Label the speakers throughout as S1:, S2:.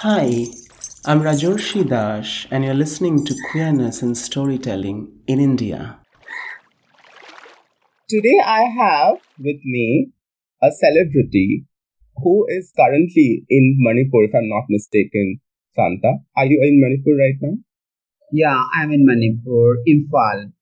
S1: Hi, I'm Rajorshi Dash, and you're listening to Queerness and Storytelling in India.
S2: Today, I have with me a celebrity who is currently in Manipur, if I'm not mistaken. Santa, are you in Manipur right now?
S3: Yeah, I'm in Manipur, Imphal.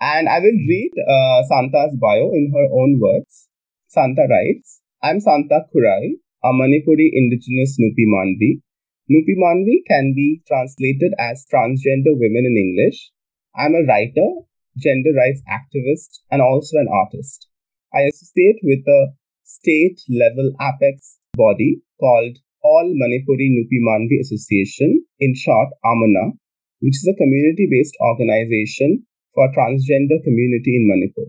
S2: And I will read uh, Santa's bio in her own words. Santa writes, I'm Santa Khurai, a Manipuri indigenous Nupi Maanbi. Nupi Maanbi can be translated as transgender women in English. I'm a writer, gender rights activist, and also an artist. I associate with a state level apex body called All Manipuri Nupi Maanbi Association, in short, AMANA, which is a community based organization for transgender community in Manipur.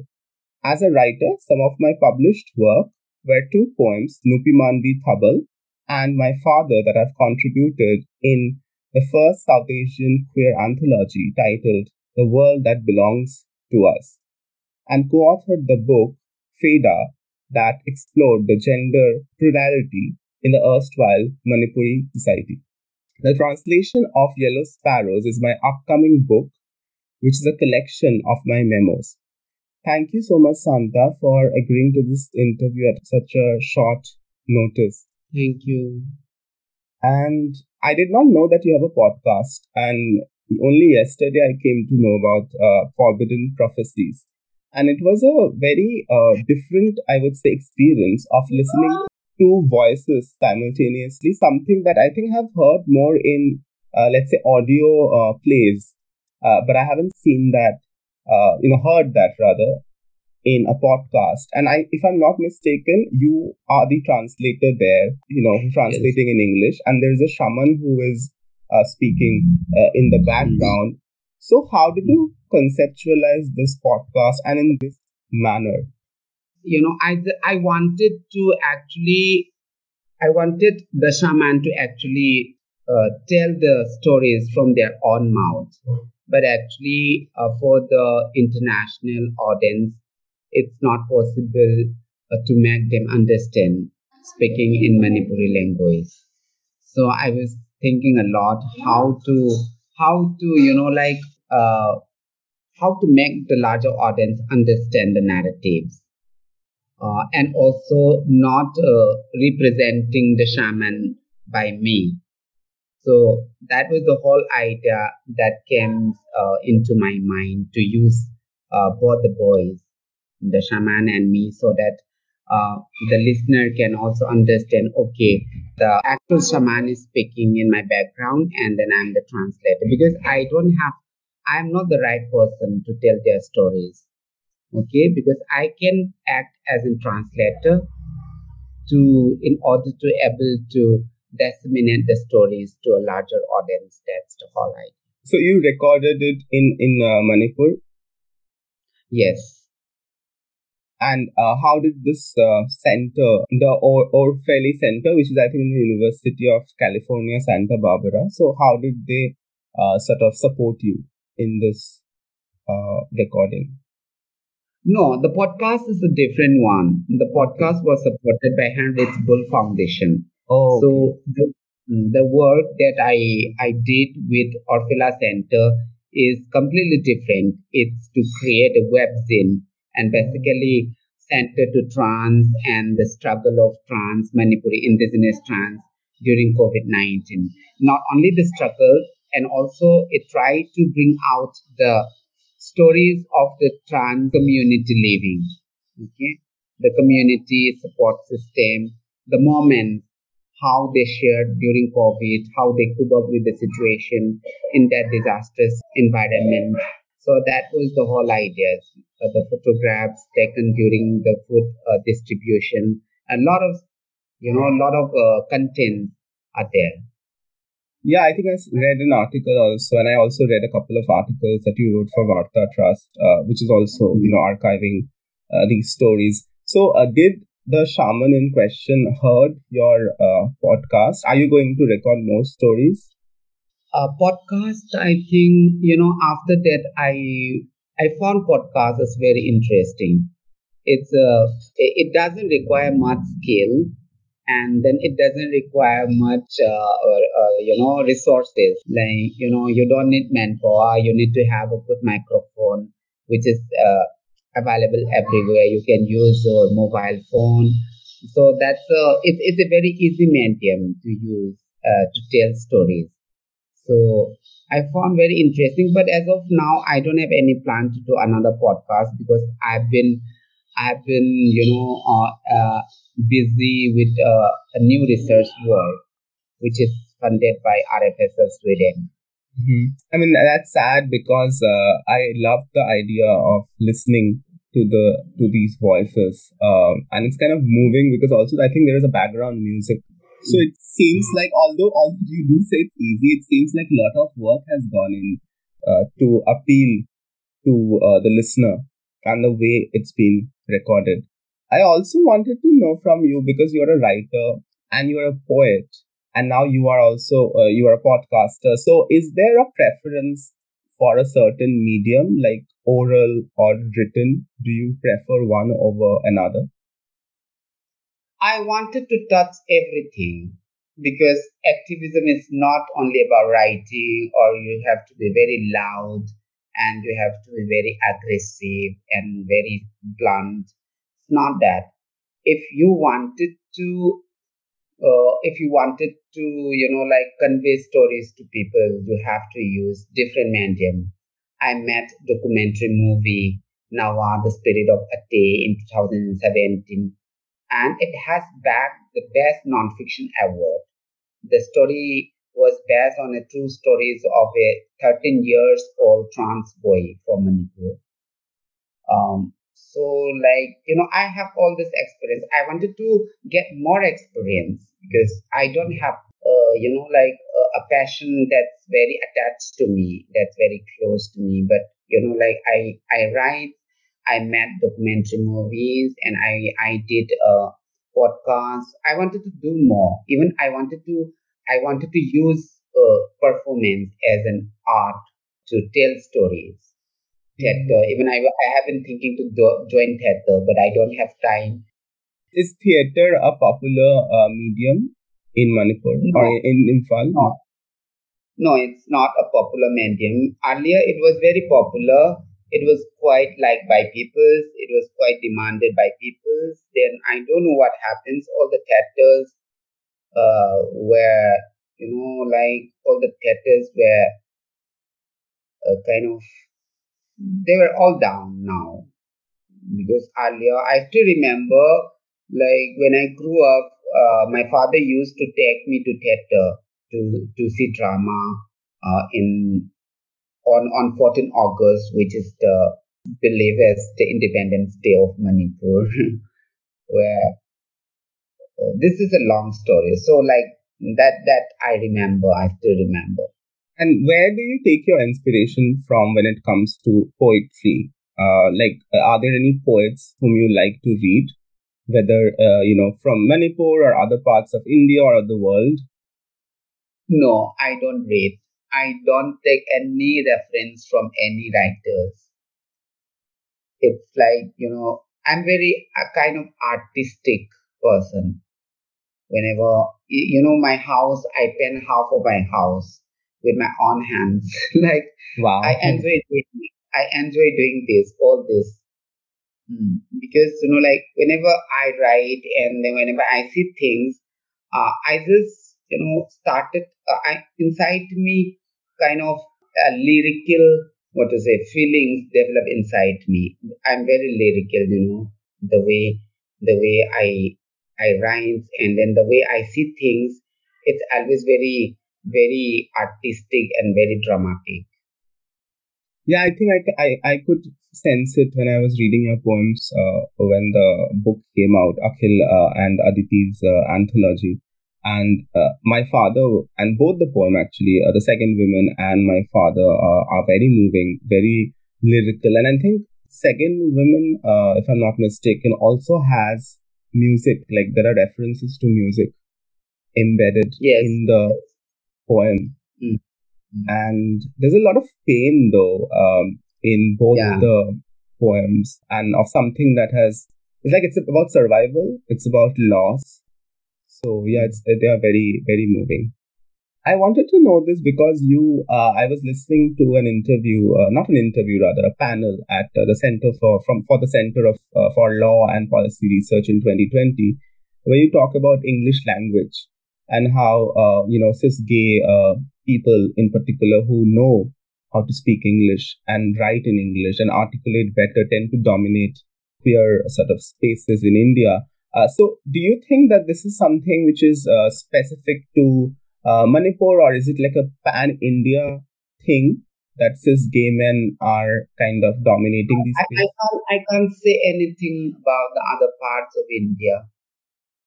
S2: As a writer, some of my published work were two poems, Nupi Maanbi Thabal and My Father, that I've contributed in the first South Asian queer anthology titled The World That Belongs to Us, and co authored the book Feda that explored the gender plurality in the erstwhile Manipuri society. The translation of Yellow Sparrows is my upcoming book, which is a collection of my memos. Thank you so much, Santa, for agreeing to this interview at such a short notice.
S3: Thank you.
S2: And I did not know that you have a podcast, and only yesterday I came to know about uh, Forbidden Prophecies. And it was a very uh, different, I would say, experience of listening to voices simultaneously, something that I think I've heard more in, uh, let's say, audio uh, plays, uh, but I haven't seen that, uh, you know, heard that rather in a podcast. And I, if I'm not mistaken, you are the translator there, you know, translating yes. in English, and there's a shaman who is uh, speaking uh, in the background. So, how did you conceptualize this podcast and in this manner?
S3: you know i i wanted to actually i wanted the shaman to actually uh, tell the stories from their own mouth but actually uh, for the international audience it's not possible uh, to make them understand speaking in manipuri language. So i was thinking a lot how to how to you know like uh, how to make the larger audience understand the narratives. Uh, and also not uh, representing the shaman by me. So that was the whole idea that came uh, into my mind to use uh, both the boys, the shaman and me, so that uh, the listener can also understand okay, the actual shaman is speaking in my background, and then I'm the translator. Because I don't have, I'm not the right person to tell their stories okay? Because i can act as a translator to in order to able to disseminate the stories to a larger audience. That's the whole idea
S2: so you recorded it in in uh, manipur?
S3: Yes
S2: and uh, how did this uh, center the or- orfeli center which is i think in the university of california santa barbara so how did they uh, sort of support you in this uh, recording
S3: no, the podcast is a different one. The podcast was supported by Heinrich Böll Foundation.
S2: Oh,
S3: so the, mm, the work that I I did with Orfalea Center is completely different. It's to create a web zine and basically center to trans and the struggle of trans Manipuri indigenous trans during COVID nineteen. Not only the struggle, and also it tried to bring out the stories of the trans community living. Okay, the community support system, the moment how they shared during COVID, how they cope up with the situation in that disastrous environment. So that was the whole idea. Uh, the photographs taken during the food uh, distribution, a lot of, you know, a lot of uh, content are there.
S2: Yeah, I think I read an article also, and I also read a couple of articles that you wrote for Varta Trust, uh, which is also you know archiving uh, these stories. So, uh, did the shaman in question heard your uh, podcast? Are you going to record more stories?
S3: Uh, podcast, I think you know. After that, I I found podcast is very interesting. It's uh, it doesn't require much skill, and then it doesn't require much uh, or, uh, you know resources like you know you don't need manpower you need to have a good microphone which is uh, available everywhere you can use your mobile phone so that's a it's, it's a very easy medium to use uh, to tell stories so i found very interesting but as of now i don't have any plan to do another podcast because i've been i've been you know uh, uh, busy with uh, a new research work, which is funded by RFSL Sweden.
S2: Mm-hmm. I mean, that's sad because uh, I love the idea of listening to the to these voices, um, and it's kind of moving because also I think there is a background music. So it seems like although although you do say it's easy, it seems like a lot of work has gone in uh, to appeal to uh, the listener and the way it's been recorded. I also wanted to know from you because you're a writer and you're a poet and now you are also uh, you are a podcaster. So is there a preference for a certain medium like oral or written? Do you prefer one over another?
S3: I wanted to touch everything because activism is not only about writing or you have to be very loud and you have to be very aggressive and very blunt. It's not that. If you wanted to uh, if you wanted to you know like convey stories to people you have to use different medium. I met documentary movie nawa the spirit of Ate in 2017 and it has bagged the best nonfiction award the story was based on a true stories of a 13 years old trans boy from manipur um, so, like, you know, I have all this experience. I wanted to get more experience because I don't have, uh, you know, like a passion that's very attached to me, that's very close to me. But, you know, like I, I write, I made documentary movies and I, I did a podcast. I wanted to do more. Even I wanted to, I wanted to use uh, performance as an art to tell stories theater. Even I, I have been thinking to do, join theater, but I don't have time.
S2: Is theater a popular uh, medium in Manipur no. or in Imphal?
S3: No. no, it's not a popular medium. Earlier, it was very popular. It was quite liked by people. It was quite demanded by people. Then I don't know what happens. All the theaters uh, were, you know, like all the theaters were uh, kind of they were all down now because earlier I still remember like when I grew up uh, my father used to take me to theater to to see drama uh, in on on 14 August which is the believed as the Independence Day of Manipur where uh, this is a long story so like that that I remember I still remember
S2: and where do you take your inspiration from when it comes to poetry? Uh, like, uh, are there any poets whom you like to read, whether uh, you know from Manipur or other parts of India or the world?
S3: No, I don't read. I don't take any reference from any writers. It's like you know, I'm very a kind of artistic person. Whenever you know my house, I paint half of my house with my own hands. like wow. I enjoy doing I enjoy doing this, all this. Mm. Because you know, like whenever I write and then whenever I see things, uh, I just you know started uh, I inside me kind of a lyrical what to say feelings develop inside me. I'm very lyrical, you know, the way the way I I write and then the way I see things. It's always very very artistic and very dramatic.
S2: Yeah, I think I, I, I could sense it when I was reading your poems uh, when the book came out, Akhil uh, and Aditi's uh, anthology. And uh, my father, and both the poem actually, uh, the second women and my father uh, are very moving, very lyrical. And I think second women, if I'm not mistaken, also has music, like there are references to music embedded yes. in the poem. Mm. And there's a lot of pain though um, in both yeah. the poems and of something that has it's like it's about survival, it's about loss. So yeah, it's, they are very very moving. I wanted to know this because you, uh, I was listening to an interview, uh, not an interview, rather a panel at uh, the Center for from for the Center of uh, for Law and Policy Research in 2020, where you talk about English language and how uh, you know cis gay uh, people in particular who know how to speak English and write in English and articulate better tend to dominate queer sort of spaces in India. So, do you think that this is something which is specific to uh, Manipur, or is it like a pan India thing that cis gay men are kind of dominating these?
S3: I, I, can't, I can't say anything about the other parts of India,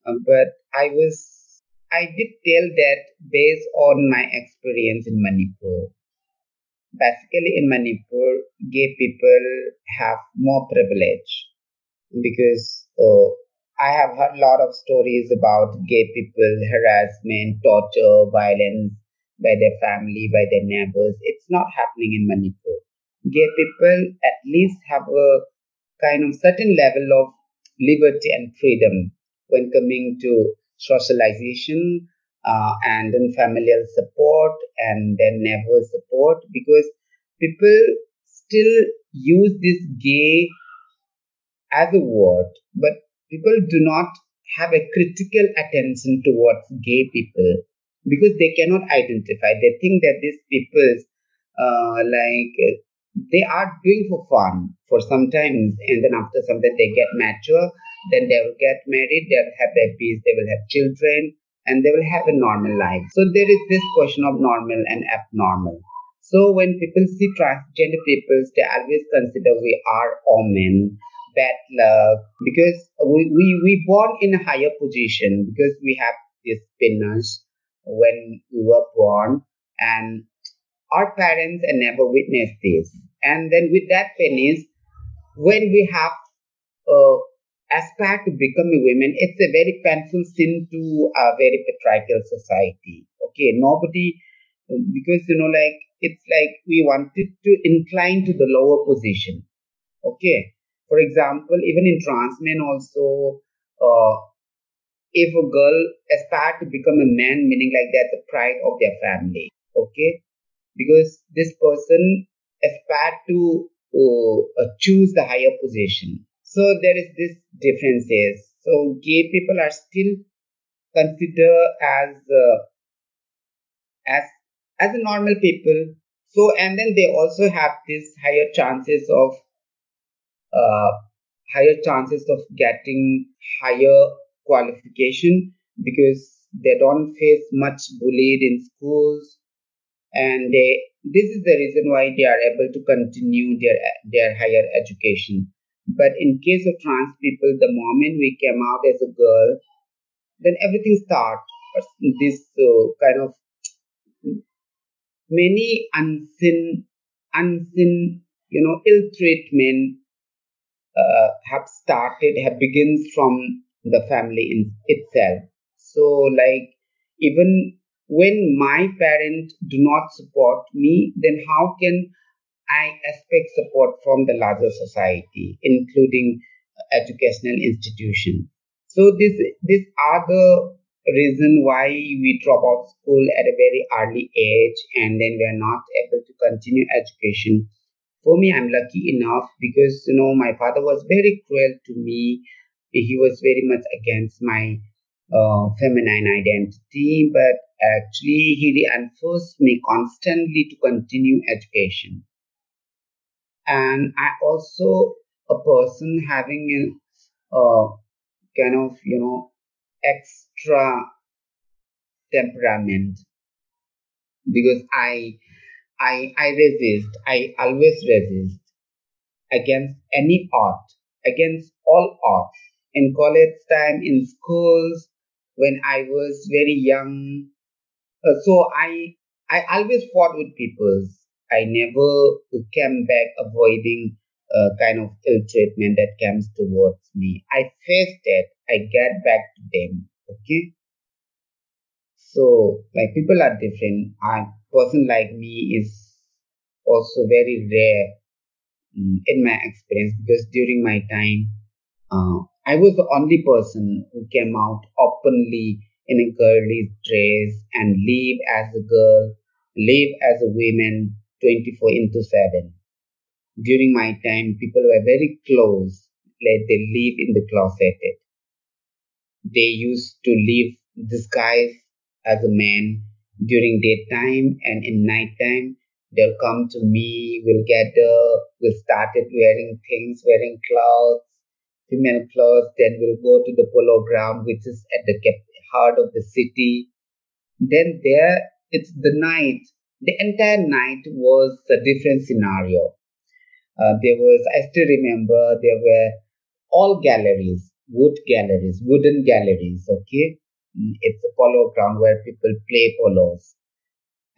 S3: um, but I was I did tell that based on my experience in Manipur. Basically, in Manipur, gay people have more privilege because uh, I have heard a lot of stories about gay people, harassment, torture, violence by their family, by their neighbors. It's not happening in Manipur. Gay people at least have a kind of certain level of liberty and freedom when coming to socialization uh, and then familial support and then neighbor support because people still use this gay as a word, but people do not have a critical attention towards gay people because they cannot identify. They think that these people, uh, like, uh, they are doing for fun for some time, and then after some time they get mature, then they will get married, they will have babies, they will have children, and they will have a normal life. So there is this question of normal and abnormal. So when people see transgender people, they always consider we are omen bad luck because we, we, we born in a higher position because we have this penis when we were born and our parents never witnessed this. And then with that penis, when we have uh, aspire to become a woman, it's a very painful sin to a very patriarchal society. Okay, nobody, because you know, like it's like we wanted to incline to the lower position. Okay, for example, even in trans men also, uh, if a girl aspire to become a man, meaning like that's the pride of their family, okay? Because this person aspire to uh, choose the higher position. So there is this differences. So gay people are still considered as uh, as as normal people. So and then they also have this higher chances of uh, higher chances of getting higher qualification because they don't face much bullied in schools. And they, this is the reason why they are able to continue their their higher education. But in case of trans people the moment we came out as a girl then everything starts this uh, kind of many unseen unseen you know ill treatment uh, have started have begins from the family in itself. So like even when my parents do not support me then how can i expect support from the larger society including educational institutions so this these are the reason why we drop out school at a very early age and then we are not able to continue education for me, I'm lucky enough because, you know, my father was very cruel to me. He was very much against my uh, feminine identity, but actually, he reinforced me constantly to continue education. And I also a person having a kind of, you know, extra temperament because I I, I resist, I always resist against any art, against all art. In college time, in schools, when I was very young. Uh, so I, I always fought with people. I never came back avoiding uh, kind of ill treatment that comes towards me. I faced it. I get back to them. Okay. So like people are different. A person like me is also very rare um, in my experience because during my time, uh, I was the only person who came out openly in a girlish dress and live as a girl, live as a woman 24 into 7. During my time, people were very close, like they live in the closet. They used to live disguised as a man during daytime and in nighttime they'll come to me, we'll gather, we'll started wearing things, wearing clothes, female clothes, then we'll go to the polo ground, which is at the heart of the city. Then there, it's the night. The entire night was a different scenario. Uh, there was, I still remember, there were all galleries, wood galleries, wooden galleries, okay? It's a polo ground where people play polos.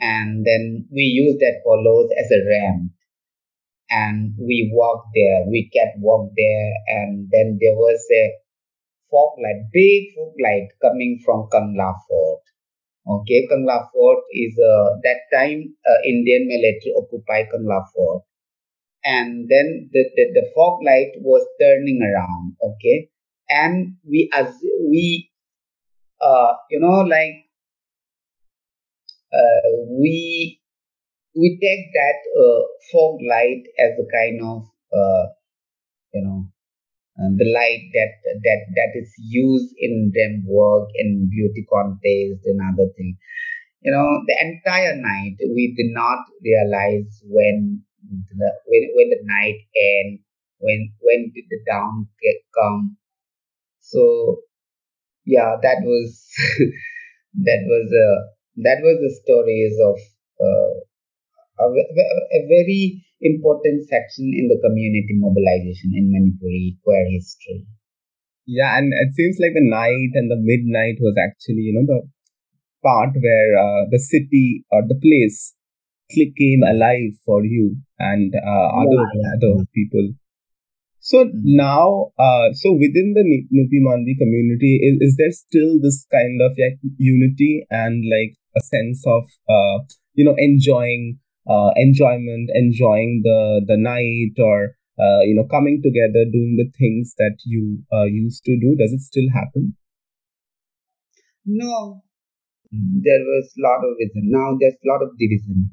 S3: And then we use that polos as a ramp. And we walk there, we cat walk there, and then there was a fog light, big fog light coming from Kangla Fort. Okay, Kangla Fort is uh, that time uh, Indian military occupied Kangla Fort, and then the, the, the fog light was turning around. Okay, and we as we uh, you know like uh, we we take that uh, fog light as a kind of uh, you know the light that that that is used in them work in beauty contest and other things you know the entire night we did not realize when the when, when the night end when when did the dawn get come. So yeah that was that was uh, that was the stories of uh, a, a very important section in the community mobilization in Manipuri queer history.
S2: Yeah, and it seems like the night and the midnight was actually, you know, the part where uh, the city or the place came alive for you and uh, other yeah, other people. So mm-hmm. now, uh, so within the Nupi Maanbi community, is, is there still this kind of like unity and like a sense of, uh, you know, enjoying uh, enjoyment, enjoying the the night, or uh, you know, coming together, doing the things that you uh, used to do? Does it still happen?
S3: No, there was a lot of reason. Now there's a lot of division.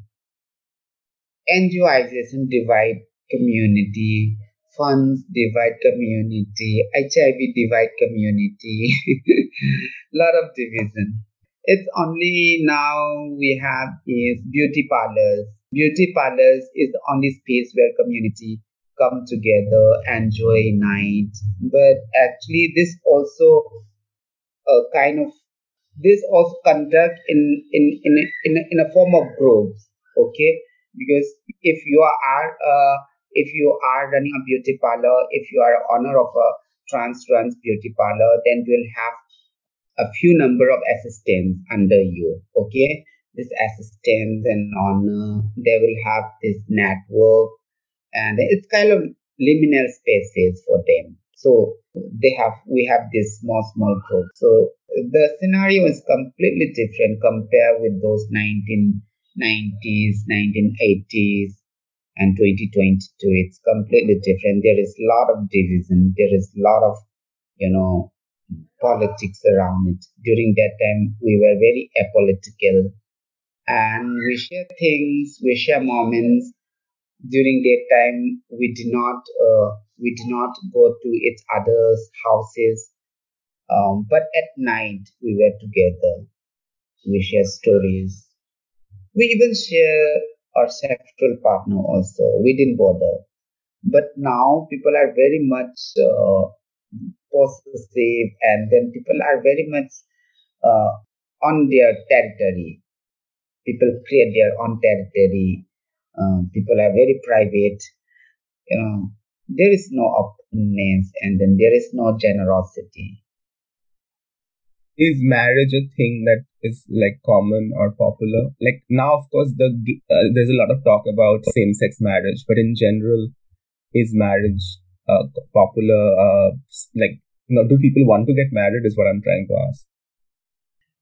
S3: NGOization divide community, funds divide community, HIV divide community, lot of division. It's only now we have is beauty parlors Beauty parlors is the only space where community come together, enjoy night. But actually, this also a kind of this also conduct in in in in a, in a form of groups. Okay, because if you are uh, if you are running a beauty parlor, if you are owner of a trans runs beauty parlor, then you will have a few number of assistants under you. Okay, this assistants and honor. They will have this network and it's kind of liminal spaces for them. So they have we have this small small group. So the scenario is completely different compared with those 1990s, 1980s, and 2022. It's completely different. There is a lot of division. There is a lot of you know politics around it. During that time, we were very apolitical and we share things, we share moments. During that time we did not uh, we did not go to each other's houses, um, but at night we were together. We share stories. We even share our sexual partner also. We didn't bother. But now people are very much uh, possessive, and then people are very much uh, on their territory people create their own territory. Um, people are very private. You know, there is no openness, and then there is no generosity.
S2: Is marriage a thing that is like common or popular? Like now, of course, the uh, there's a lot of talk about same-sex marriage, but in general, is marriage uh, popular? Uh, like, you know, do people want to get married? Is what I'm trying to ask.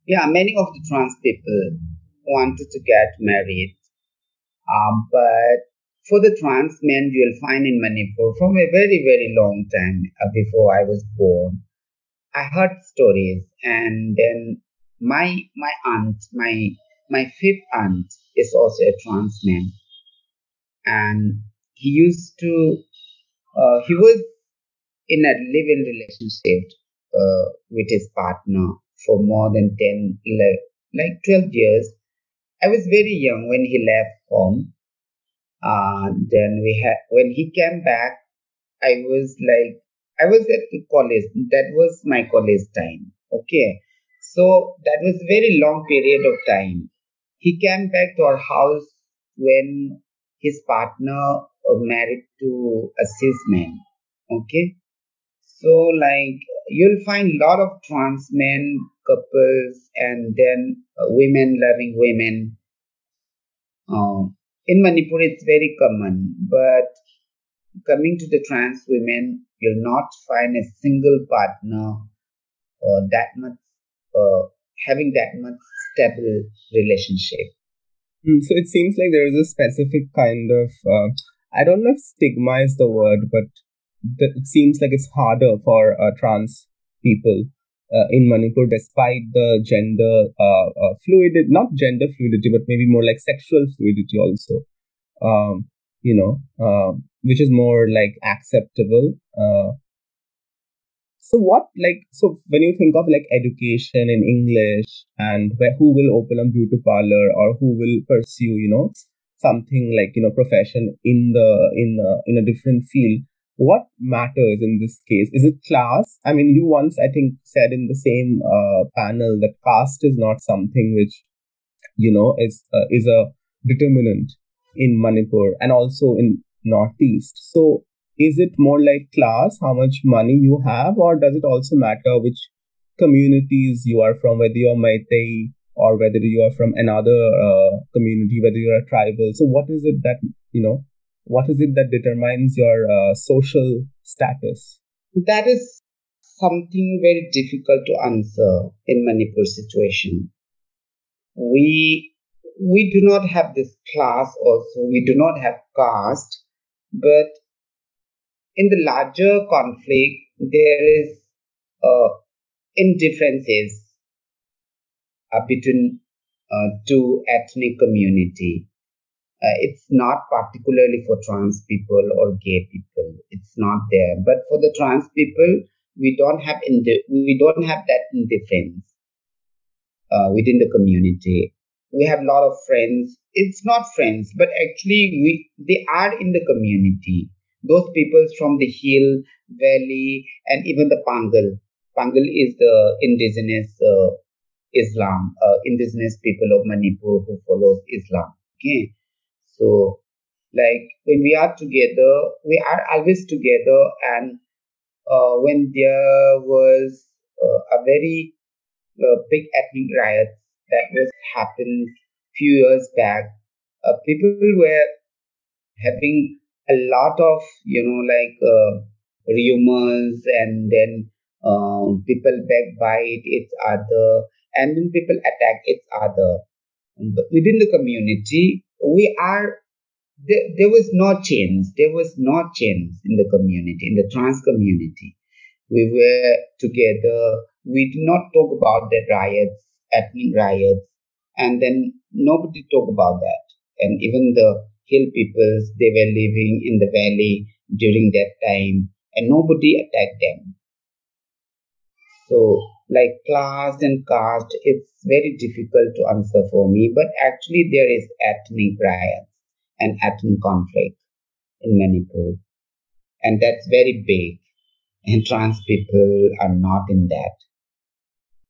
S3: Yeah, many of the trans people wanted to get married. Um, but for the trans men, you'll find in Manipur from a very, very long time uh, before I was born, I heard stories and then my my aunt, my my fifth aunt is also a trans man, and he used to uh, he was in a live-in relationship uh, with his partner for more than 10 11, like 12 years. I was very young when he left home. Uh, then we had when he came back i was like i was at college. That was my college time. Okay. So that was a very long period of time. He came back to our house when his partner uh, married to a cis man. Okay. So like you'll find a lot of trans men couples and then uh, women loving women. Uh, in manipur it's very common but coming to the trans women you'll not find a single partner uh, that much uh, having that much stable relationship
S2: Mm, so it seems like there is a specific kind of uh, I don't know if stigma is the word, but the, it seems like it's harder for uh, trans people uh, in Manipur, despite the gender uh, uh, fluidity, not gender fluidity, but maybe more like sexual fluidity also. Um, you know, um, which is more like acceptable. Uh, so what like so when you think of like education in English and where who will open a beauty parlor or who will pursue you know something like you know profession in the in a, in a different field what matters in this case is it class i mean you once i think said in the same uh, panel that caste is not something which you know is uh, is a determinant in manipur and also in northeast so is it more like class, how much money you have, or does it also matter which communities you are from, whether you're Meitei or whether you are from another uh, community, whether you're a tribal? So, what is it that, you know, what is it that determines your uh, social status?
S3: That is something very difficult to answer in Manipur situation. We we do not have this class also, we do not have caste, but in the larger conflict, there is uh, indifferences uh, between uh, two ethnic community. Uh, it's not particularly for trans people or gay people. It's not there. But for the trans people, we don't have indi- we don't have that indifference uh, within the community. We have a lot of friends. It's not friends, but actually we they are in the community those peoples from the hill, valley, and even the Pangal. Pangal is the indigenous uh, Islam, uh, indigenous people of Manipur who follows Islam. Okay, so like when we are together, we are always together, and uh, when there was uh, a very uh, big ethnic riot that was happened few years back, uh, people were having a lot of you know like uh, rumors and then uh, people backbite each other and then people attack each other. But within the community we are there, there was no change. There was no change in the community in the trans community. We were together. We did not talk about the riots ethnic riots and then nobody talked about that and even the hill peoples, they were living in the valley during that time and nobody attacked them. So, like class and caste, it's very difficult to answer for me, but actually, there is ethnic riots and ethnic conflict in Manipur, and that's very big, and trans people are not in that.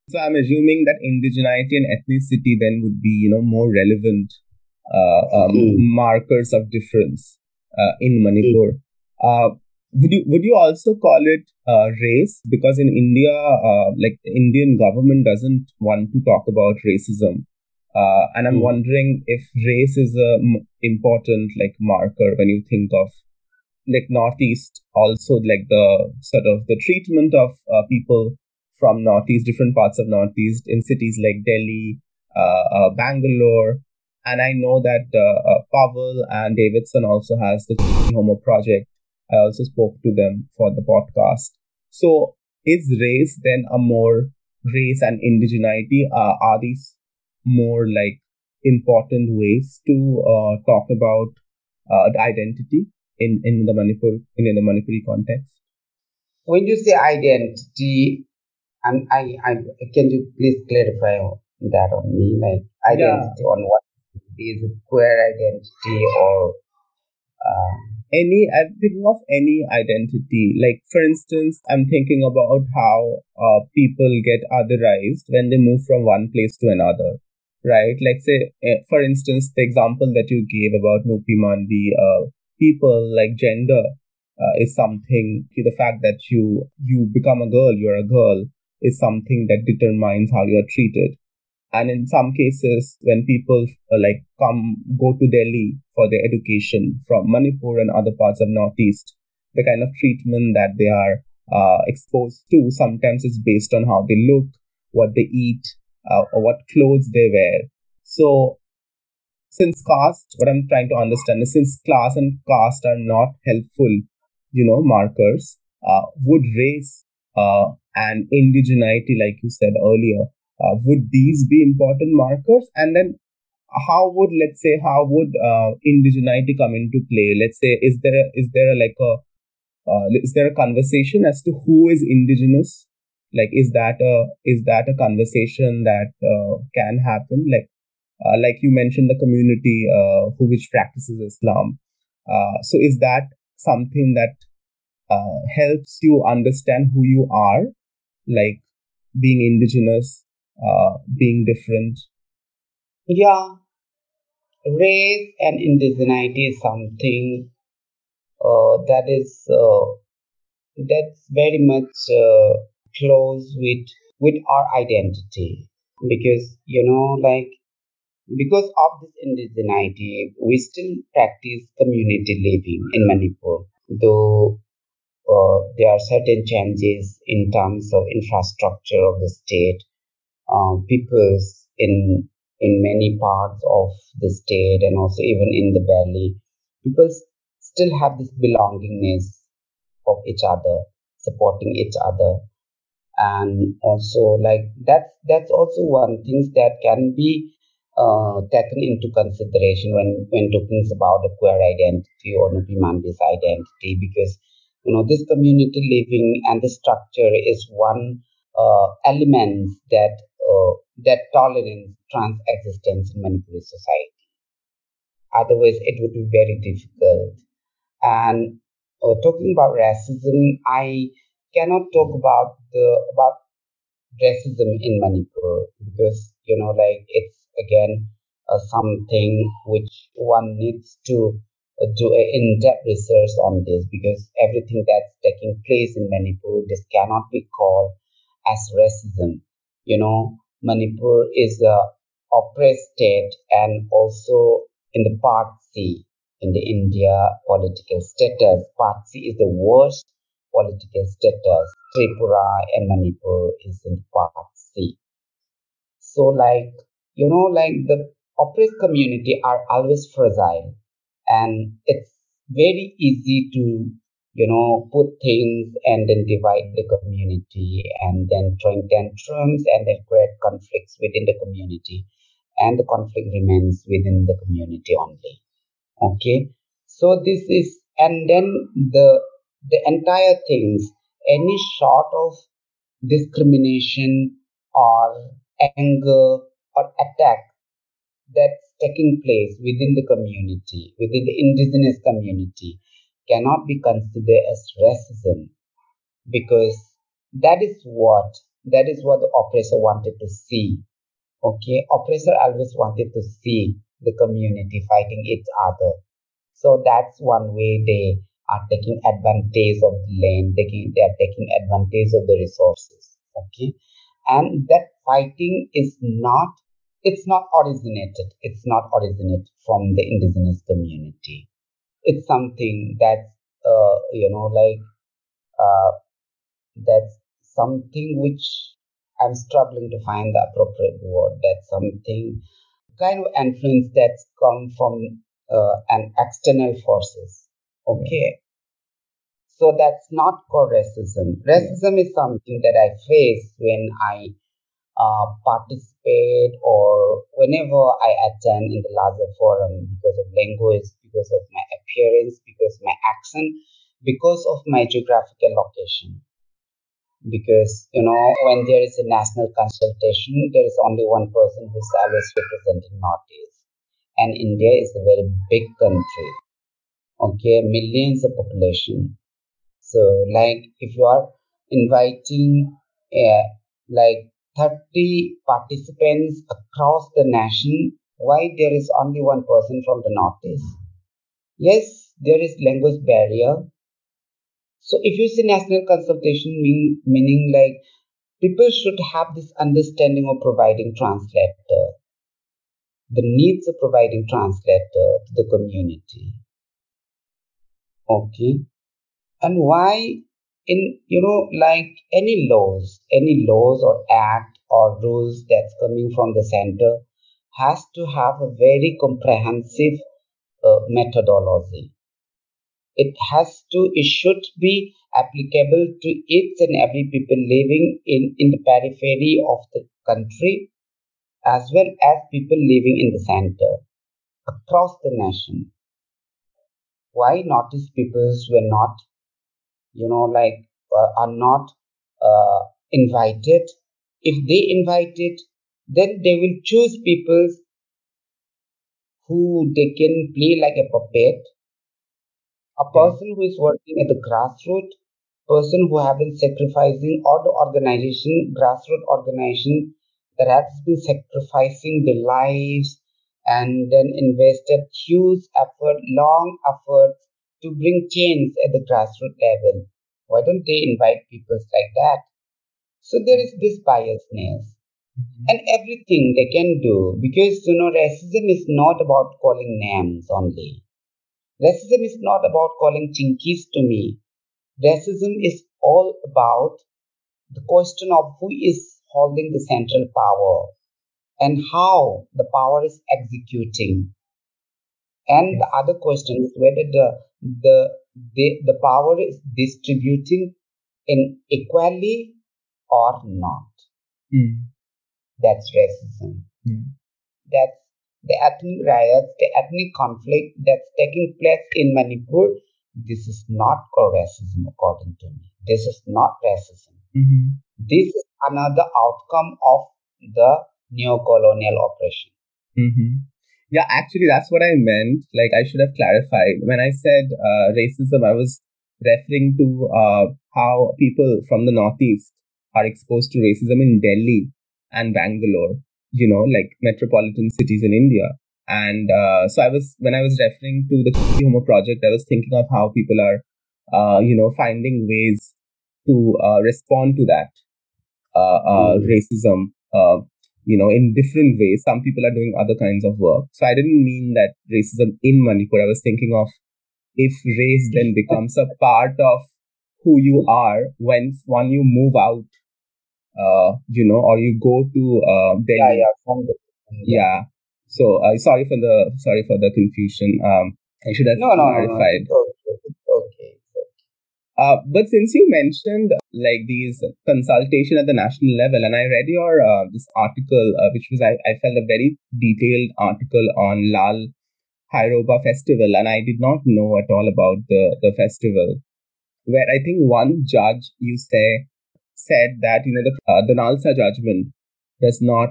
S2: So, I'm assuming that indigeneity and ethnicity then would be, you know, more relevant uh, um, mm. markers of difference uh, in Manipur. Mm. would you would you also call it race? Because in India, like the Indian government doesn't want to talk about racism. Uh, and I'm mm. wondering if race is a m- important like marker when you think of like Northeast, also like the sort of the treatment of uh, people from Northeast, different parts of Northeast in cities like Delhi, uh, Bangalore, and I know that uh, uh, Pavel and Davidson also has the Homo project. I also spoke to them for the podcast. So is race then a more race and indigeneity uh, are these more like important ways to uh, talk about uh, identity in, in the Manipur in, in the Manipuri context?
S3: When you say identity, and I, I can you please clarify that on me, like identity yeah. on what is queer identity or
S2: uh, any i'm thinking of any identity. Like for instance i'm thinking about how uh, people get otherized when they move from one place to another right? Like say uh, for instance the example that you gave about nupi maanbi uh, people like gender uh, is something the fact that you you become a girl you're a girl is something that determines how you are treated. And in some cases when people uh, like come go to delhi for their education from manipur and other parts of northeast the kind of treatment that they are uh, exposed to sometimes is based on how they look what they eat uh, or what clothes they wear. So since caste what i'm trying to understand is since class and caste are not helpful you know markers uh, would race uh, and indigeneity like you said earlier uh, would these be important markers? And then how would let's say how would uh, indigeneity come into play? Let's say is there a, is there like a uh, is there a conversation as to who is indigenous? Like is that a is that a conversation that uh, can happen? Like uh, like you mentioned the community uh, who which practices Islam. Uh, so is that something that uh, helps you understand who you are, like being indigenous uh, being different?
S3: Yeah, race and indigeneity is something uh, that is uh, that's very much uh, close with with our identity. Because you know like because of this indigeneity we still practice community living in manipur. Though uh, there are certain changes in terms of infrastructure of the state uh, peoples in in many parts of the state and also even in the valley, people still have this belongingness of each other, supporting each other, and also like that's that's also one thing that can be uh, taken into consideration when when talking about the queer identity or Nupi Maanbi's identity because you know this community living and the structure is one uh, element that uh, that tolerance trans existence in Manipuri society. Otherwise, it would be very difficult. And uh, talking about racism, I cannot talk about the about racism in Manipur because you know, like it's again uh, something which one needs to do in-depth research on this because everything that's taking place in Manipur this cannot be called as racism you know, Manipur is a oppressed state and also in the Part C in the India political status. Part C is the worst political status. Tripura and Manipur is in Part C. So, like, you know, like the oppressed community are always fragile and it's very easy to you know, put things and then divide the community and then throwing tantrums and then create conflicts within the community. And the conflict remains within the community only. Okay. So this is, and then the, the entire things, any sort of discrimination or anger or attack that's taking place within the community, within the indigenous community, cannot be considered as racism because that is what that is what the oppressor wanted to see. Okay? Oppressor always wanted to see the community fighting each other. So that's one way they are taking advantage of the land taking they are taking advantage of the resources. Okay? And that fighting is not it's not originated. It's not originated from the indigenous community. It's something that's uh, you know like uh, that's something which i'm struggling to find the appropriate word. That's something kind of influence that's come from uh, an external forces. Okay. So that's not called racism. Racism is something that i face when i uh, participate or whenever I attend in the larger forum because of language, because of my appearance, because my accent, because of my geographical location. Because you know, when there is a national consultation, there is only one person who is always representing Northeast, and India is a very big country. Okay, millions of population. So, like, if you are inviting, uh, like 30 participants across the nation, why there is only one person from the northeast? Yes, there is language barrier. So if you see national consultation mean, meaning like people should have this understanding of providing translator, the needs of providing translator to the community. Okay. And why in you know like any laws any laws or act or rules that's coming from the center has to have a very comprehensive uh, methodology. It has to it should be applicable to each and every people living in in the periphery of the country as well as people living in the center across the nation. Why notice peoples were not you know like uh, are not uh, invited. If they invited then they will choose people who they can play like a puppet. A person who is working at the grassroots person who have been sacrificing or the organization grassroots organization that has been sacrificing their lives and then invested huge effort long efforts to bring change at the grassroots level. Why don't they invite people like that? So there is this biasness mm-hmm. and everything they can do because you know racism is not about calling names only. Racism is not about calling chinkies to me. Racism is all about the question of who is holding the central power and how the power is executing. And the other question is whether the the the, the power is distributing in equally or not. Mm. That's racism. Mm. That's the ethnic riots, the ethnic conflict that's taking place in Manipur. This is not called racism, according to me. This is not racism. Mm-hmm. This is another outcome of the neo-colonial oppression.
S2: Mm-hmm. Yeah, actually, that's what I meant. Like, I should have clarified. When I said uh, racism, I was referring to uh, how people from the Northeast are exposed to racism in Delhi and Bangalore, you know, like metropolitan cities in India. And uh, so I was, when I was referring to the Homo project, I was thinking of how people are, uh, you know, finding ways to uh, respond to that mm. racism you know, in different ways. Some people are doing other kinds of work. So I didn't mean that racism in Manipur. I was thinking of if race then becomes a part of who you are when when you move out, uh, you know, or you go to uh, Delhi.
S3: Yeah, yeah,
S2: yeah. So uh, sorry for the sorry for the confusion. Um, I should have
S3: no, clarified. No, no, no.
S2: Uh, but since you mentioned like these consultation at the national level, and I read your uh, this article, uh, which was I, I felt a very detailed article on Lai Haraoba festival, and I did not know at all about the the festival. Where I think one judge you say said that you know the uh, the Nalsa judgment does not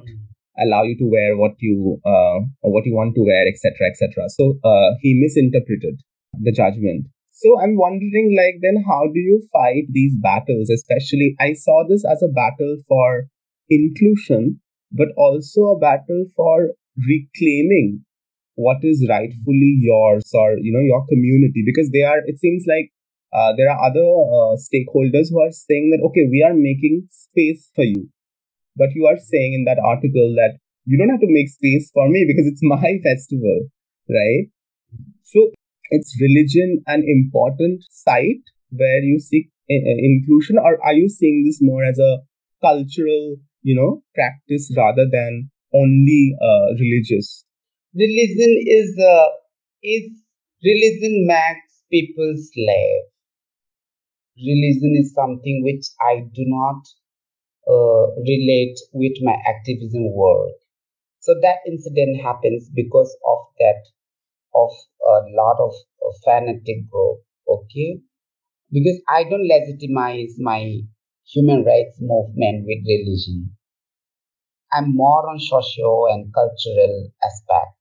S2: allow you to wear what you uh, or what you want to wear, etc., etc. So uh, he misinterpreted the judgment so I'm wondering, like, then how do you fight these battles? Especially, I saw this as a battle for inclusion, but also a battle for reclaiming what is rightfully yours or you know your community. Because they are it seems like uh, there are other uh, stakeholders who are saying that okay we are making space for you. But you are saying in that article that you don't have to make space for me because it's my festival right? So it's religion an important site where you seek inclusion? Or are you seeing this more as a cultural you know practice rather than only uh, religious?
S3: Religion is uh, is religion makes people slave. Religion is something which i do not uh, relate with my activism work. So that incident happens because of that, of a lot of, fanatic group. Okay, because I don't legitimize my human rights movement with religion. I'm more on socio and cultural aspects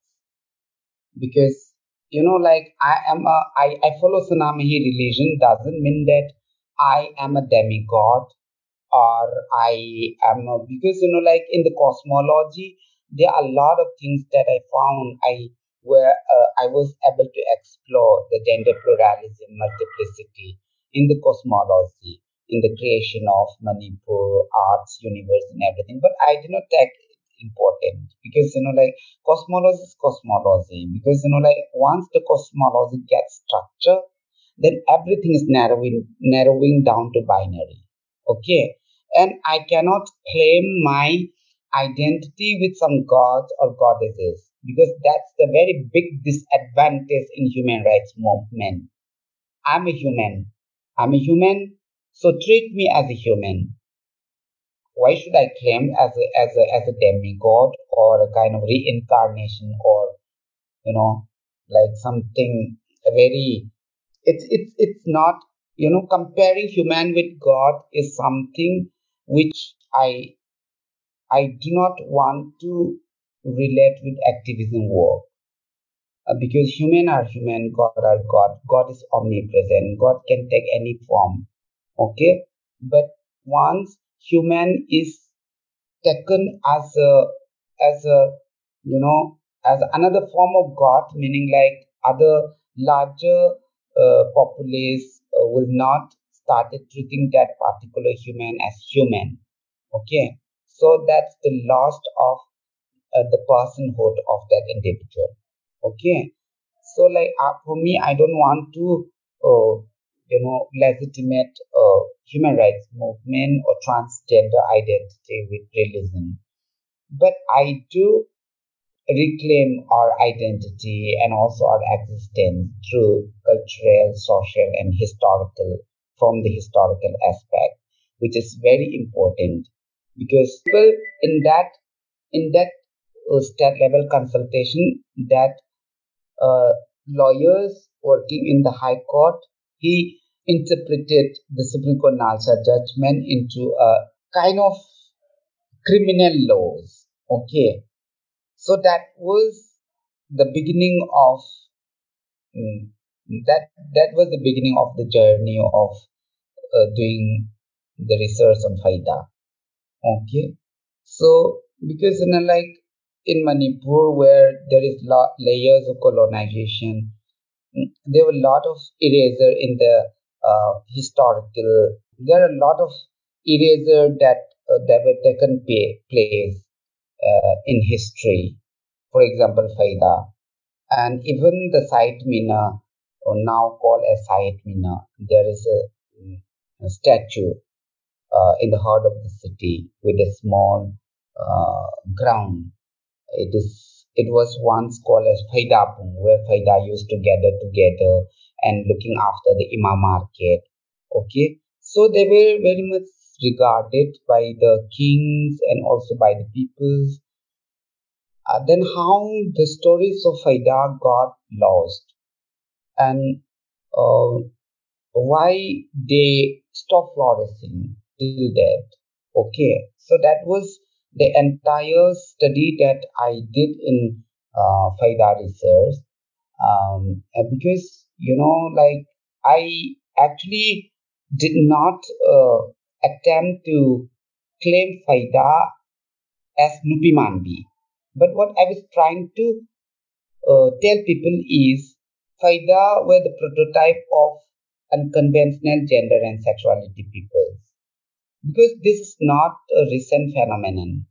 S3: because you know, like I am a I, I follow Sanamahi religion doesn't mean that I am a demigod or I am a, because you know, like in the cosmology, there are a lot of things that I found I where uh, I was able to explore the gender pluralism, multiplicity in the cosmology, in the creation of Manipur, arts, universe, and everything. But I did not take it important because you know like cosmology is cosmology. Because you know like once the cosmology gets structure then everything is narrowing narrowing down to binary. Okay? And i cannot claim my identity with some gods or goddesses because that's the very big disadvantage in human rights movement. I'm a human. I'm a human so treat me as a human. Why should I claim as a, as a, as a demigod or a kind of reincarnation or, you know, like something very, it's, it's, it's not, you know, comparing human with God is something which I, I do not want to relate with activism work. Uh, because human are human, God are God. God is omnipresent. God can take any form. Okay? But once human is taken as a as a you know as another form of god meaning like other larger uh, populace uh, will not started treating that particular human as human okay so that's the loss of uh, the personhood of that individual. Okay? So like uh, for me i don't want to uh, you know, legitimate uh, human rights movement or transgender identity with religion. But I do reclaim our identity and also our existence through cultural, social, and historical from the historical aspect, which is very important. Because people in that in that state level consultation that uh, lawyers working in the high court he interpreted the Supreme Court Nalsa judgment into a kind of criminal laws. Okay. So that was the beginning of um, that that was the beginning of the journey of uh, doing the research on Faida. Okay. So because you know like in Manipur where there is lot layers of colonization there were a lot of eraser in the uh, historical. There are a lot of eraser that uh, that were taken pay, place uh, in history. For example, Faida, and even the site Mina, or now called as site Mina, there is a, a statue uh, in the heart of the city with a small uh, ground. It is it was once called as Faidapung, where Faida used to gather together and looking after the Ima market. Okay, so they were very much regarded by the kings and also by the peoples. Uh, then how the stories of Faida got lost and uh, why they stopped flourishing till that. Okay, so that was the entire study that I did in uh, Faida research um, because you know like I actually did not uh, attempt to claim Faida as Nupi Maanbi. But what I was trying to uh, tell people is Faida were the prototype of unconventional gender and sexuality peoples because this is not a recent phenomenon.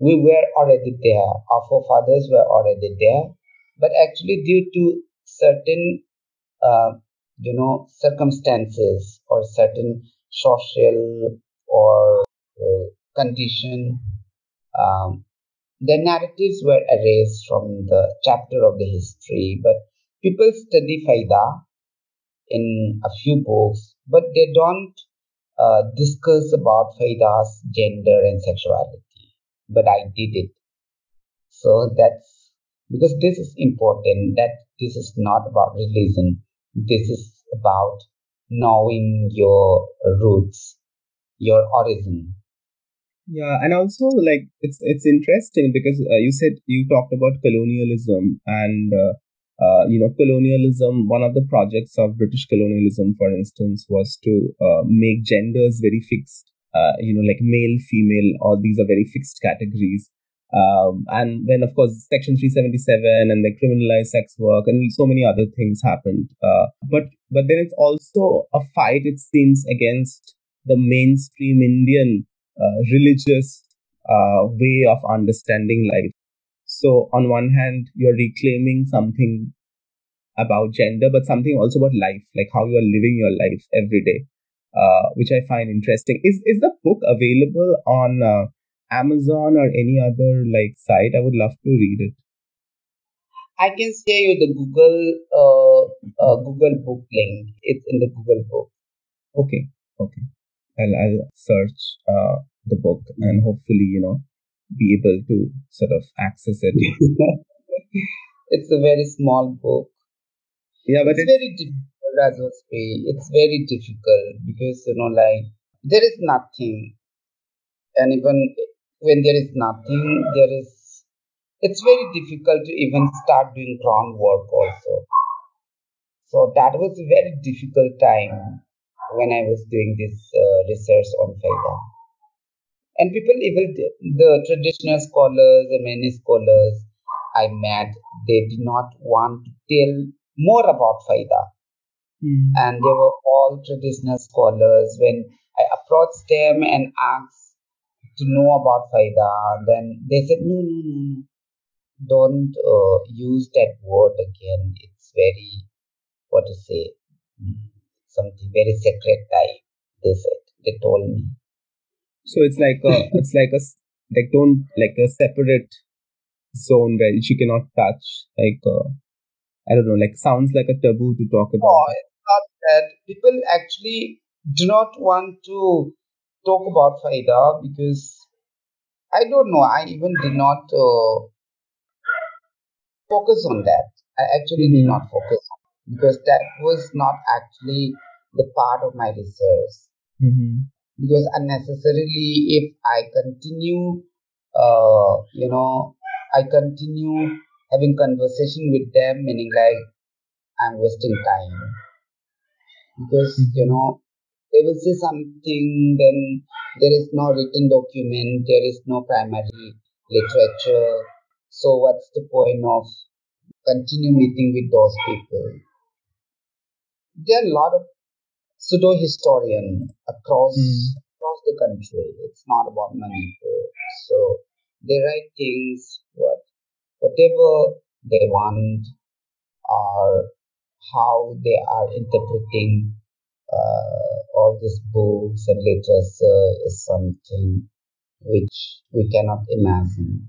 S3: We were already there, our forefathers were already there, but actually, due to certain, uh, you know, circumstances or certain social or uh, condition, um, the narratives were erased from the chapter of the history. But people study Faida in a few books, but they don't uh, discuss about Faida's gender and sexuality, but I did it. So that's because this is important that this is not about religion, this is about knowing your roots, your origin.
S2: Yeah, and also like it's it's interesting because uh, you said you talked about colonialism and uh, uh, you know colonialism. One of the projects of British colonialism, for instance, was to uh, make genders very fixed. Uh, you know, like male, female, all these are very fixed categories. Um, and then, of course, Section 377 and they criminalized sex work and so many other things happened. Uh, but but then it's also a fight, it seems, against the mainstream Indian uh, religious way of understanding life. So, on one hand, you're reclaiming something about gender, but something also about life, like how you are living your life every day, uh, which I find interesting. Is is the book available on uh, Amazon or any other like site, I would love to read it.
S3: I can share you the Google uh, uh, Google book link. It's in the Google book.
S2: Okay, okay. I'll I'll search uh, the book and hopefully you know be able to sort of access it.
S3: it's a very small book.
S2: Yeah, but
S3: it's, it's very difficult, as Rajashree. It's very difficult because you know, like there is nothing, and even when there is nothing, there is it's very difficult to even start doing groundwork also. So that was a very difficult time when I was doing this uh, research on Faida. And people, even the traditional scholars and many scholars I met, they did not want to tell more about Faida. Mm. And they were all traditional scholars. When I approached them and asked to know about Faida. Then they said, no, no, no, no. Don't uh, use that word again. It's very, what to say, hmm, something very sacred type. They said, they told me.
S2: So it's like a, it's like a, like don't, like a separate zone where you cannot touch, like, uh, I don't know, like sounds like a taboo to talk about.
S3: No, it's not that. People actually do not want to talk about Faida because I don't know. I even did not uh, focus on that. I actually mm-hmm. did not focus on because that was not actually the part of my research. Mm-hmm. Because unnecessarily, if I continue, uh, you know, I continue having conversation with them, meaning like I'm wasting time. Because mm-hmm. you know, they will say something, then there is no written document, there is no primary literature. So, what's the point of continue meeting with those people? There are a lot of pseudo historian across mm. across the country. It's not about Manipur. So they write things what whatever they want or how they are interpreting uh, all these books and literature is something which we cannot imagine.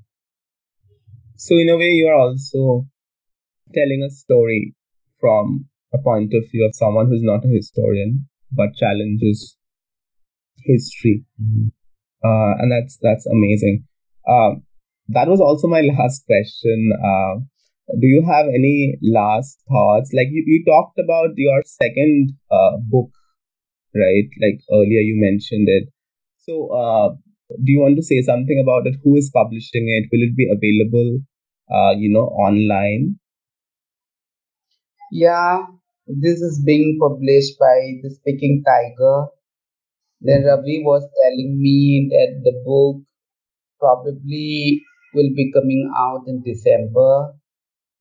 S2: So, in a way, you are also telling a story from a point of view of someone who's not a historian but challenges history, mm-hmm. uh, and that's that's amazing. Uh, that was also my last question. Uh, do you have any last thoughts? Like you, you talked about your second uh, book right? Like earlier you mentioned it. So, uh, do you want to say something about it? Who is publishing it? Will it be available, uh, you know, online?
S3: Yeah, this is being published by the Speaking Tiger. Then Ravi was telling me that the book probably will be coming out in December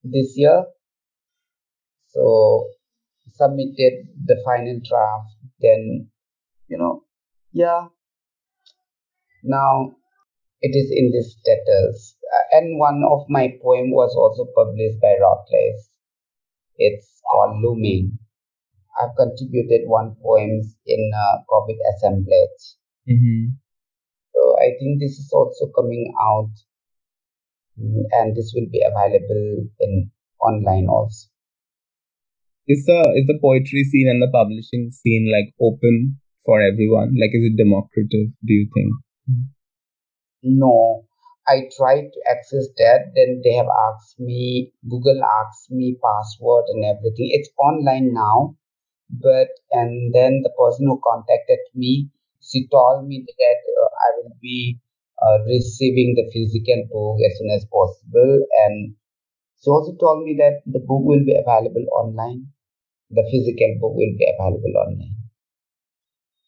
S3: this year. So submitted the final draft then you know yeah now it is in this status uh, and one of my poem was also published by Routledge it's called looming i've contributed one poem in uh, covid assemblage mm-hmm. so i think this is also coming out and this will be available in online also
S2: is the is the poetry scene and the publishing scene like open for everyone? Like, is it democratic, do you think?
S3: No, I tried to access that. Then they have asked me, Google asked me password and everything. It's online now. But, and then the person who contacted me, she told me that uh, I will be uh, receiving the physical book as soon as possible. And she also told me that the book will be available online. The physical book will be available online.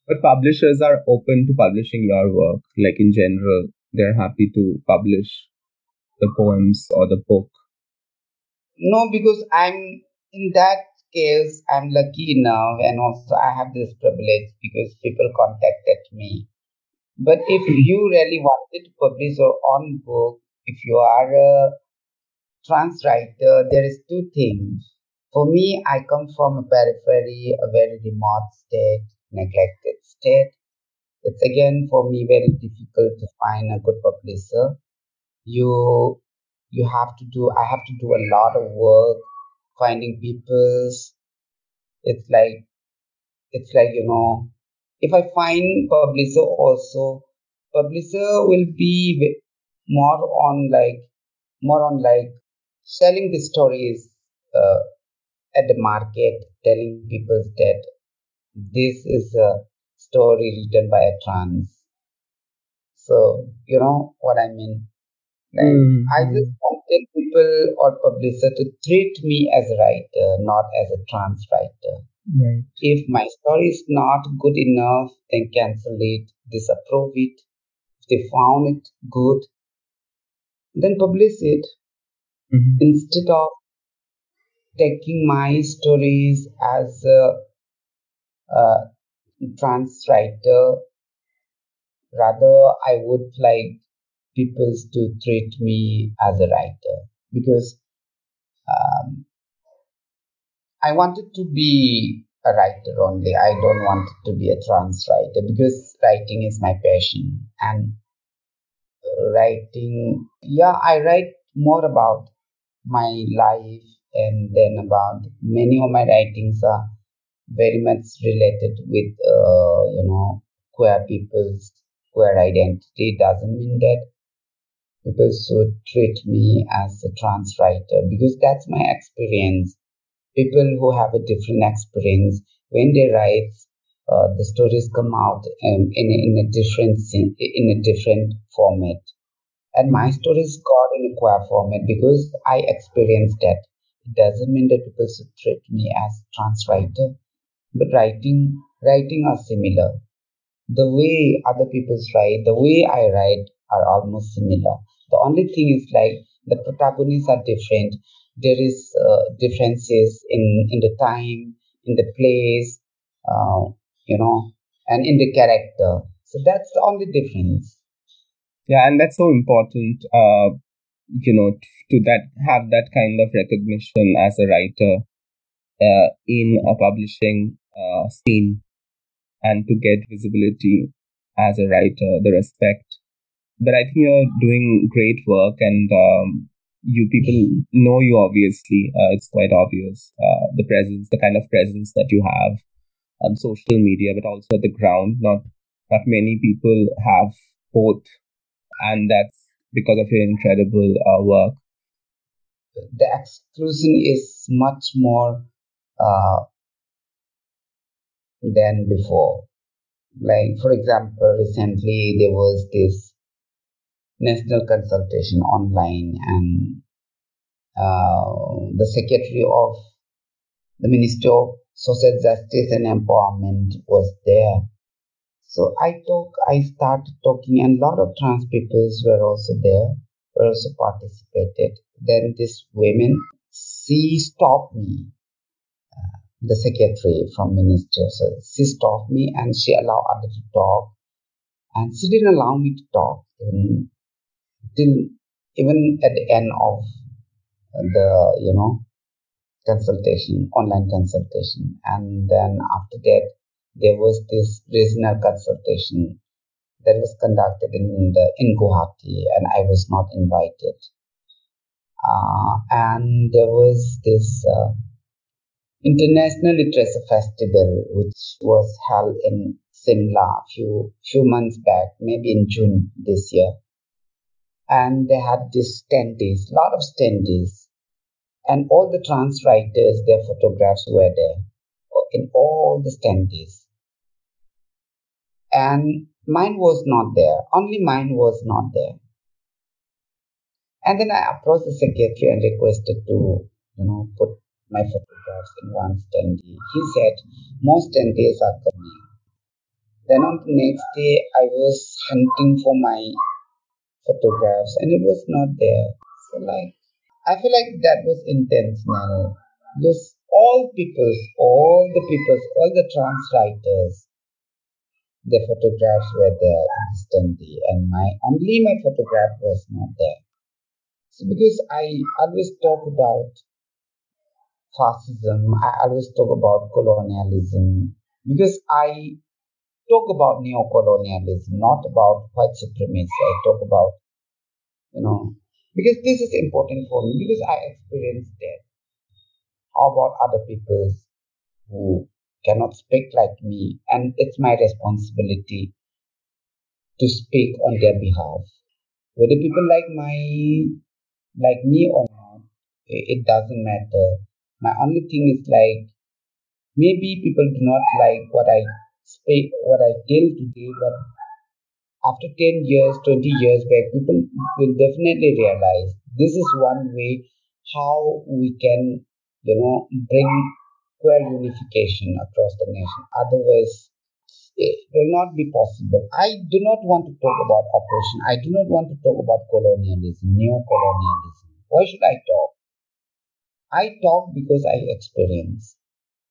S2: But publishers are open to publishing your work, like in general, they're happy to publish the poems or the book.
S3: No, because I'm in that case, I'm lucky enough, and also I have this privilege because people contacted me. But if you really wanted to publish your own book, if you are a trans writer, there is two things. For me, I come from a periphery, a very remote state, neglected state. It's again for me very difficult to find a good publisher. You you have to do I have to do a lot of work finding people's it's like it's like you know if I find publisher also publisher will be more on like more on like selling the stories uh, at the market telling people that this is a story written by a trans. So you know what i mean? Like
S2: Mm,
S3: i just wanted people or publisher to treat me as a writer not as a trans writer.
S2: Right.
S3: if my story is not good enough then cancel it disapprove it. If they found it good then publish it.
S2: Mhm.
S3: instead of taking my stories as a, a trans writer. Rather i would like people to treat me as a writer because um, i wanted to be a writer only. I don't want to be a trans writer because writing is my passion and writing yeah i write more about my life and then about many of my writings are very much related with uh, you know queer people's queer identity doesn't mean that people should treat me as a trans writer because that's my experience. People who have a different experience when they write uh, the stories come out um, in, a, in a different in a different format. And my stories got in a queer format because I experienced that. It doesn't mean that people should treat me as trans writer, but writing writing are similar. The way other people write, the way I write are almost similar. The only thing is like the protagonists are different. There is uh, differences in in the time, in the place, uh, you know, and in the character. So that's the only difference.
S2: Yeah, and that's so important. Uh, you know, to that have that kind of recognition as a writer uh, in a publishing uh, scene, and to get visibility as a writer, the respect. But I think you're doing great work, and um, you people know you obviously. Uh, it's quite obvious uh, the presence, the kind of presence that you have on social media, but also at the ground. Not not many people have both, and that's because of your incredible uh, work.
S3: the exclusion is much more uh, than before. Like, for example, recently there was this national consultation online, and uh, the secretary of the Ministry of Social Justice and Empowerment was there. So I talk, I started talking, and a lot of trans people were also there, were also participated. Then this woman, she stopped me, the secretary from Ministry Social. She stopped me and she allowed other to talk, and she didn't allow me to talk even till even at the end of the you know consultation, online consultation, and then after that there was this regional consultation that was conducted in the in Guwahati, and I was not invited. Uh, and there was this uh, international literature festival which was held in Simla a few few months back, maybe in June this year, and they had this standees, lot of standees, and all the trans writers, their photographs were there in all the standees, and mine was not there. Only mine was not there. And then I approached the secretary and requested to, you know, put my photographs in one standee. He said, most standees are coming. Then on the next day, I was hunting for my photographs and it was not there. So like, I feel like that was intentional because all peoples, all the peoples, all the trans writers, their photographs were there in the standee and my only my photograph was not there. So because I always talk about fascism, I always talk about colonialism, because I talk about neo-colonialism, not about white supremacy. I talk about, you know, because this is important for me because I experienced that. How about other peoples who cannot speak like me? And it's my responsibility to speak on their behalf. Whether people like my like me or not, it doesn't matter. My only thing is like maybe people do not like what I speak, what I tell today, but after 10 years, 20 years back, people will definitely realize this is one way how we can, you know, bring queer unification across the nation. Otherwise, it will not be possible. I do not want to talk about oppression. I do not want to talk about colonialism, neo-colonialism. Why should I talk? I talk because I experience.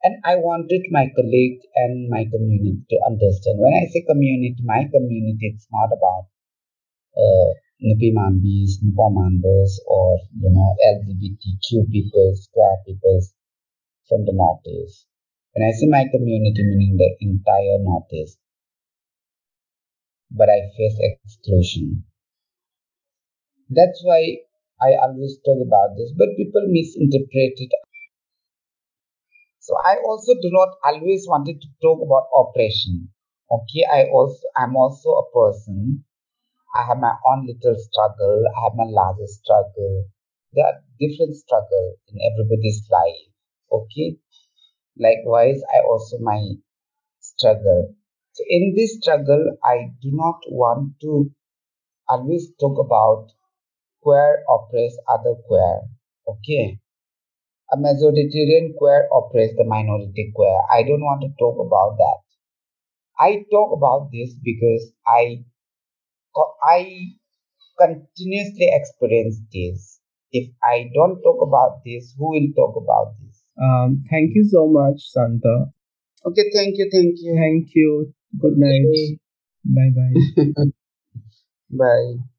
S3: And I wanted my colleague and my community to understand. When I say community, my community, it's not about uh, Nupi Maanbis, Nupa Maanbas, or, you know, LGBTQ people, square people from the Northeast. When I say my community, meaning the entire Northeast, but I face exclusion. That's why I always talk about this, but people misinterpret it. So I also do not always wanted to talk about oppression. Okay, I also I'm also a person. I have my own little struggle. I have my larger struggle. There are different struggles in everybody's life. Okay, Likewise, I also my struggle. So in this struggle, I do not want to always talk about queer oppress other queer. Okay. A majoritarian queer oppress the minority queer. I don't want to talk about that. I talk about this because I I continuously experience this. If I don't talk about this, who will talk about this?
S2: Um, thank you so much, Santa.
S3: Okay, thank you, thank you.
S2: Thank you. Good night. Bye bye.
S3: bye.